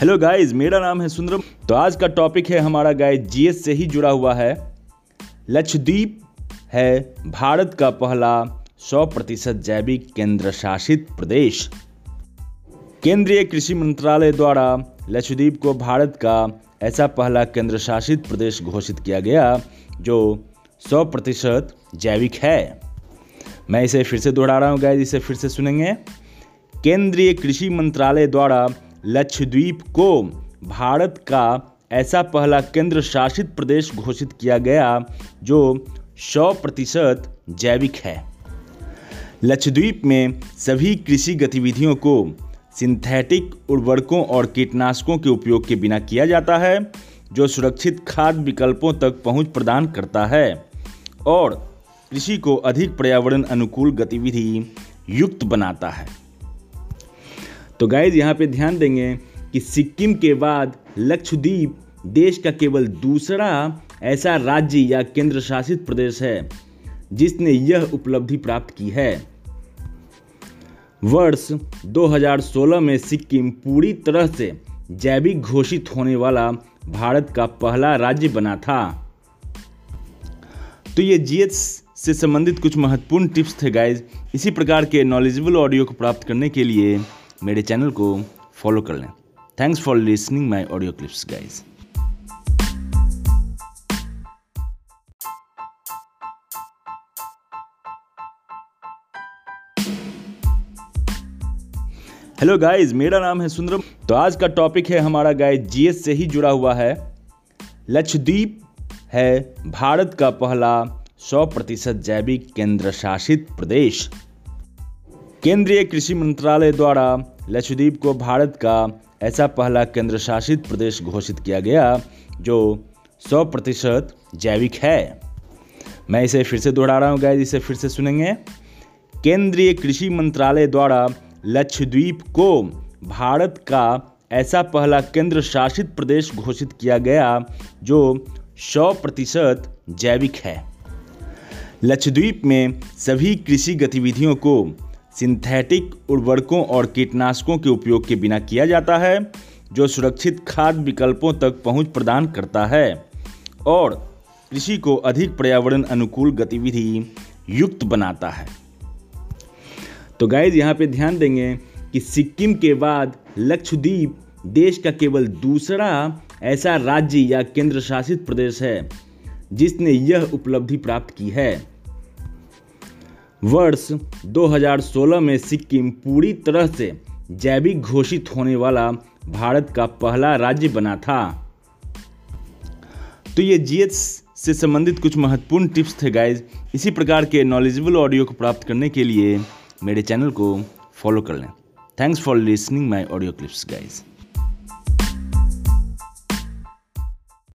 Hello guys मेरा नाम है सुंदरम। तो आज का टॉपिक है हमारा गाइस जीएस से ही जुड़ा हुआ है। लक्षद्वीप है भारत का पहला 100 प्रतिशत जैविक केंद्र शासित प्रदेश। केंद्रीय कृषि मंत्रालय द्वारा लक्षद्वीप को भारत का ऐसा पहला केंद्र शासित प्रदेश घोषित किया गया, जो 100 प्रतिशत जैविक है। मैं इसे फिर से दोहरा रहा हूँ गाइस इसे फिर से सुनेंगे। केंद्रीय कृषि मंत्रालय द्वारा लक्षद्वीप को भारत का ऐसा पहला केंद्र शासित प्रदेश घोषित किया गया, जो 100 प्रतिशत जैविक है। लक्षद्वीप में सभी कृषि गतिविधियों को सिंथेटिक उर्वरकों और कीटनाशकों के उपयोग के बिना किया जाता है, जो सुरक्षित खाद्य विकल्पों तक पहुँच प्रदान करता है। और कृषि को अधिक पर्यावरण अनुकूल गतिविधि युक्त बनाता है। तो गाइज़ यहाँ पे ध्यान देंगे कि सिक्किम के बाद लक्षद्वीप देश का केवल दूसरा ऐसा राज्य या केंद्र शासित प्रदेश है, जिसने यह उपलब्धि प्राप्त की है। वर्ष 2016 में सिक्किम पूरी तरह से जैविक घोषित होने वाला भारत का पहला राज्य बना था। तो ये जीएस से संबंधित कुछ महत्वपूर्ण टिप्स थे गाइज़ इसी प्रकार के नॉलेजेबल ऑडियो को प्राप्त करने के लिए मेरे चैनल को फॉलो कर लें। Thanks for listening my audio clips guys hello guys मेरा नाम है सुंदरम। तो आज का टॉपिक है हमारा गाइस जीएस से ही जुड़ा हुआ है। लक्षद्वीप है भारत का पहला 100 प्रतिशत जैविक केंद्र शासित प्रदेश। केंद्रीय कृषि मंत्रालय द्वारा लक्षद्वीप को भारत का ऐसा पहला केंद्र शासित प्रदेश घोषित किया गया, जो 100 प्रतिशत जैविक है। मैं इसे फिर से दोहरा रहा हूँ, गाइस, इसे फिर से सुनेंगे। केंद्रीय कृषि मंत्रालय द्वारा लक्षद्वीप को भारत का ऐसा पहला केंद्र शासित प्रदेश घोषित किया गया, जो 100 प्रतिशत जैविक है। लक्षद्वीप में सभी कृषि गतिविधियों को सिंथेटिक उर्वरकों और कीटनाशकों के उपयोग के बिना किया जाता है, जो सुरक्षित खाद्य विकल्पों तक पहुँच प्रदान करता है। और कृषि को अधिक पर्यावरण अनुकूल गतिविधि युक्त बनाता है। तो गाइज़ यहाँ पे ध्यान देंगे कि सिक्किम के बाद लक्षद्वीप देश का केवल दूसरा ऐसा राज्य या केंद्र शासित प्रदेश है, जिसने यह उपलब्धि प्राप्त की है। वर्ष 2016 में सिक्किम पूरी तरह से जैविक घोषित होने वाला भारत का पहला राज्य बना था। तो ये जीएस से संबंधित कुछ महत्वपूर्ण टिप्स थे गाइज़ इसी प्रकार के नॉलेजेबल ऑडियो को प्राप्त करने के लिए मेरे चैनल को फॉलो कर लें। Thanks for listening my audio clips guys